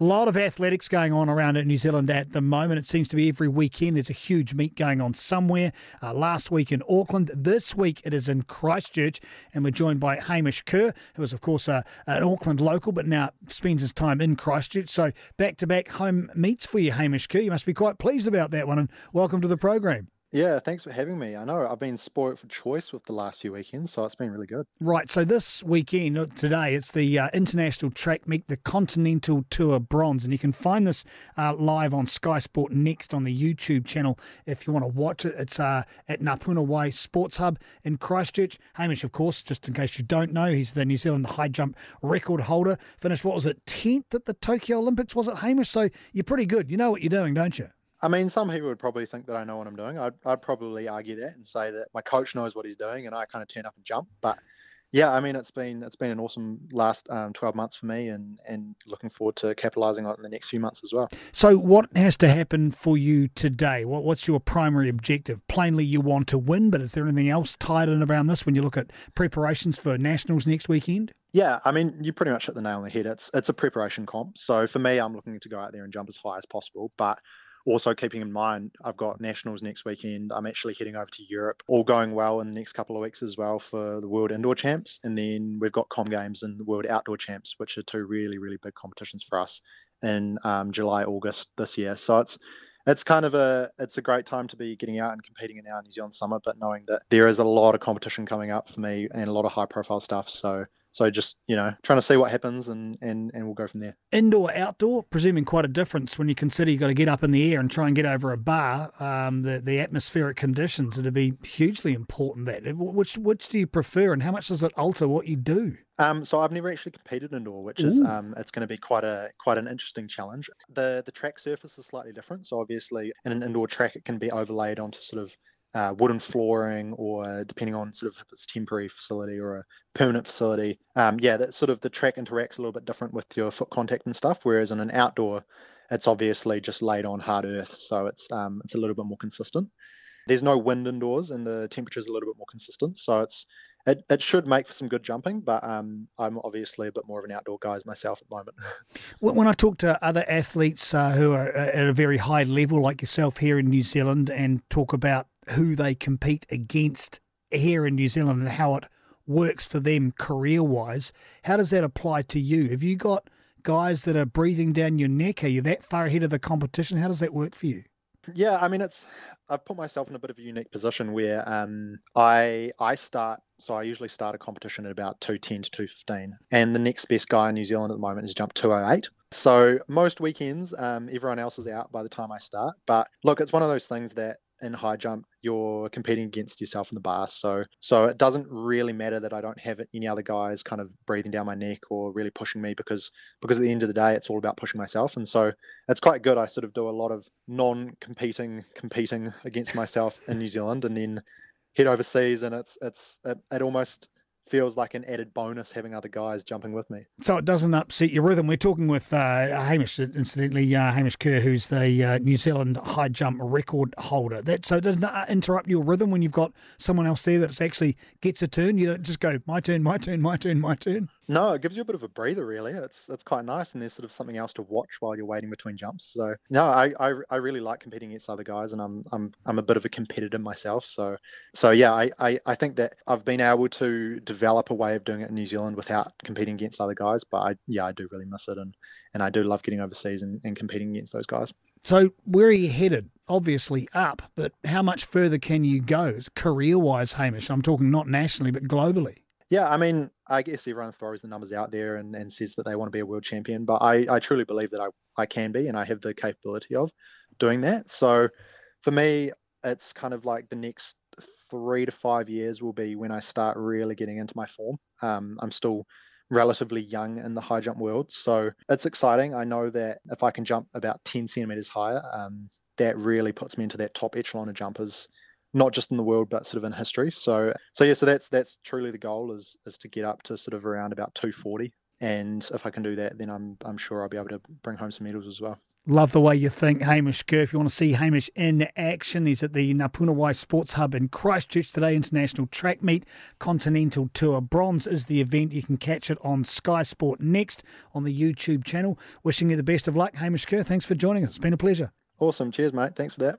A lot of athletics going on around in New Zealand at the moment. It seems to be every weekend there's a huge meet going on somewhere. Uh, last week in Auckland, this week it is in Christchurch, and we're joined by Hamish Kerr, who is, of course, uh, an Auckland local, but now spends his time in Christchurch. So back to back home meets for you, Hamish Kerr. You must be quite pleased about that one, and welcome to the program. Yeah, thanks for having me. I know I've been spoilt for choice with the last few weekends, so it's been really good. Right. So this weekend, today, it's the uh, international track meet, the Continental Tour Bronze, and you can find this uh, live on Sky Sport Next on the YouTube channel if you want to watch it. It's uh, at Ngā Way Sports Hub in Christchurch. Hamish, of course, just in case you don't know, he's the New Zealand high jump record holder. Finished what was it, tenth at the Tokyo Olympics? Was it Hamish? So you're pretty good. You know what you're doing, don't you? I mean, some people would probably think that I know what I'm doing. I'd, I'd probably argue that and say that my coach knows what he's doing, and I kind of turn up and jump. But yeah, I mean, it's been it's been an awesome last um, 12 months for me, and and looking forward to capitalising on it in the next few months as well. So, what has to happen for you today? What, what's your primary objective? Plainly, you want to win, but is there anything else tied in around this when you look at preparations for nationals next weekend? Yeah, I mean, you pretty much hit the nail on the head. It's it's a preparation comp. So for me, I'm looking to go out there and jump as high as possible, but also keeping in mind I've got nationals next weekend. I'm actually heading over to Europe, all going well in the next couple of weeks as well for the World Indoor Champs, and then we've got Comm Games and the World Outdoor Champs, which are two really really big competitions for us in um, July August this year. So it's it's kind of a it's a great time to be getting out and competing in our New Zealand summer, but knowing that there is a lot of competition coming up for me and a lot of high profile stuff. So so just you know, trying to see what happens, and and and we'll go from there. Indoor, outdoor, presuming quite a difference when you consider you've got to get up in the air and try and get over a bar. Um, the the atmospheric conditions are to be hugely important. That which which do you prefer, and how much does it alter what you do? Um, so I've never actually competed indoor, which is um, it's going to be quite a quite an interesting challenge. The the track surface is slightly different. So obviously, in an indoor track, it can be overlaid onto sort of uh, wooden flooring or depending on sort of if it's temporary facility or a permanent facility. Um, yeah, that sort of the track interacts a little bit different with your foot contact and stuff. Whereas in an outdoor, it's obviously just laid on hard earth, so it's um, it's a little bit more consistent. There's no wind indoors, and the temperature's a little bit more consistent, so it's it, it should make for some good jumping, but um, I'm obviously a bit more of an outdoor guy myself at the moment. When I talk to other athletes uh, who are at a very high level, like yourself here in New Zealand, and talk about who they compete against here in New Zealand and how it works for them career wise. How does that apply to you? Have you got guys that are breathing down your neck? Are you that far ahead of the competition? How does that work for you? Yeah, I mean, it's I've put myself in a bit of a unique position where um, I I start so I usually start a competition at about 210 to 215, and the next best guy in New Zealand at the moment has jumped 208. So most weekends, um, everyone else is out by the time I start. But look, it's one of those things that in high jump you're competing against yourself in the bar. So so it doesn't really matter that i don't have any other guys kind of breathing down my neck or really pushing me because because at the end of the day it's all about pushing myself. And so it's quite good. I sort of do a lot of non-competing competing against myself in new zealand and then head overseas and it's it's it, it almost feels like an added bonus having other guys jumping with me. So it doesn't upset your rhythm. We're talking with uh, Hamish, incidentally, uh, Hamish Kerr, who's the uh, New Zealand high jump record holder. That so it doesn't interrupt your rhythm when you've got someone else there that actually gets a turn. You don't just go my turn, my turn, my turn, my turn. No, it gives you a bit of a breather, really. It's it's quite nice, and there's sort of something else to watch while you're waiting between jumps. So no, I, I, I really like competing against other guys, and I'm I'm I'm a bit of a competitor myself. So so yeah, I, I, I think that I've been able to develop a way of doing it in New Zealand without competing against other guys. But I yeah, I do really miss it, and and I do love getting overseas and, and competing against those guys. So where are you headed? Obviously up, but how much further can you go career wise, Hamish? I'm talking not nationally, but globally. Yeah, I mean, I guess everyone throws the numbers out there and, and says that they want to be a world champion, but I, I truly believe that I, I can be and I have the capability of doing that. So for me, it's kind of like the next three to five years will be when I start really getting into my form. Um, I'm still relatively young in the high jump world, so it's exciting. I know that if I can jump about 10 centimeters higher, um, that really puts me into that top echelon of jumpers not just in the world but sort of in history. So so yeah, so that's that's truly the goal is is to get up to sort of around about 240. And if I can do that, then I'm I'm sure I'll be able to bring home some medals as well. Love the way you think, Hamish Kerr. If you want to see Hamish in action, he's at the Ngā Puna Wai Sports Hub in Christchurch today, International Track Meet, Continental Tour. Bronze is the event. You can catch it on Sky Sport next on the YouTube channel. Wishing you the best of luck, Hamish Kerr. Thanks for joining us. It's been a pleasure. Awesome. Cheers, mate. Thanks for that.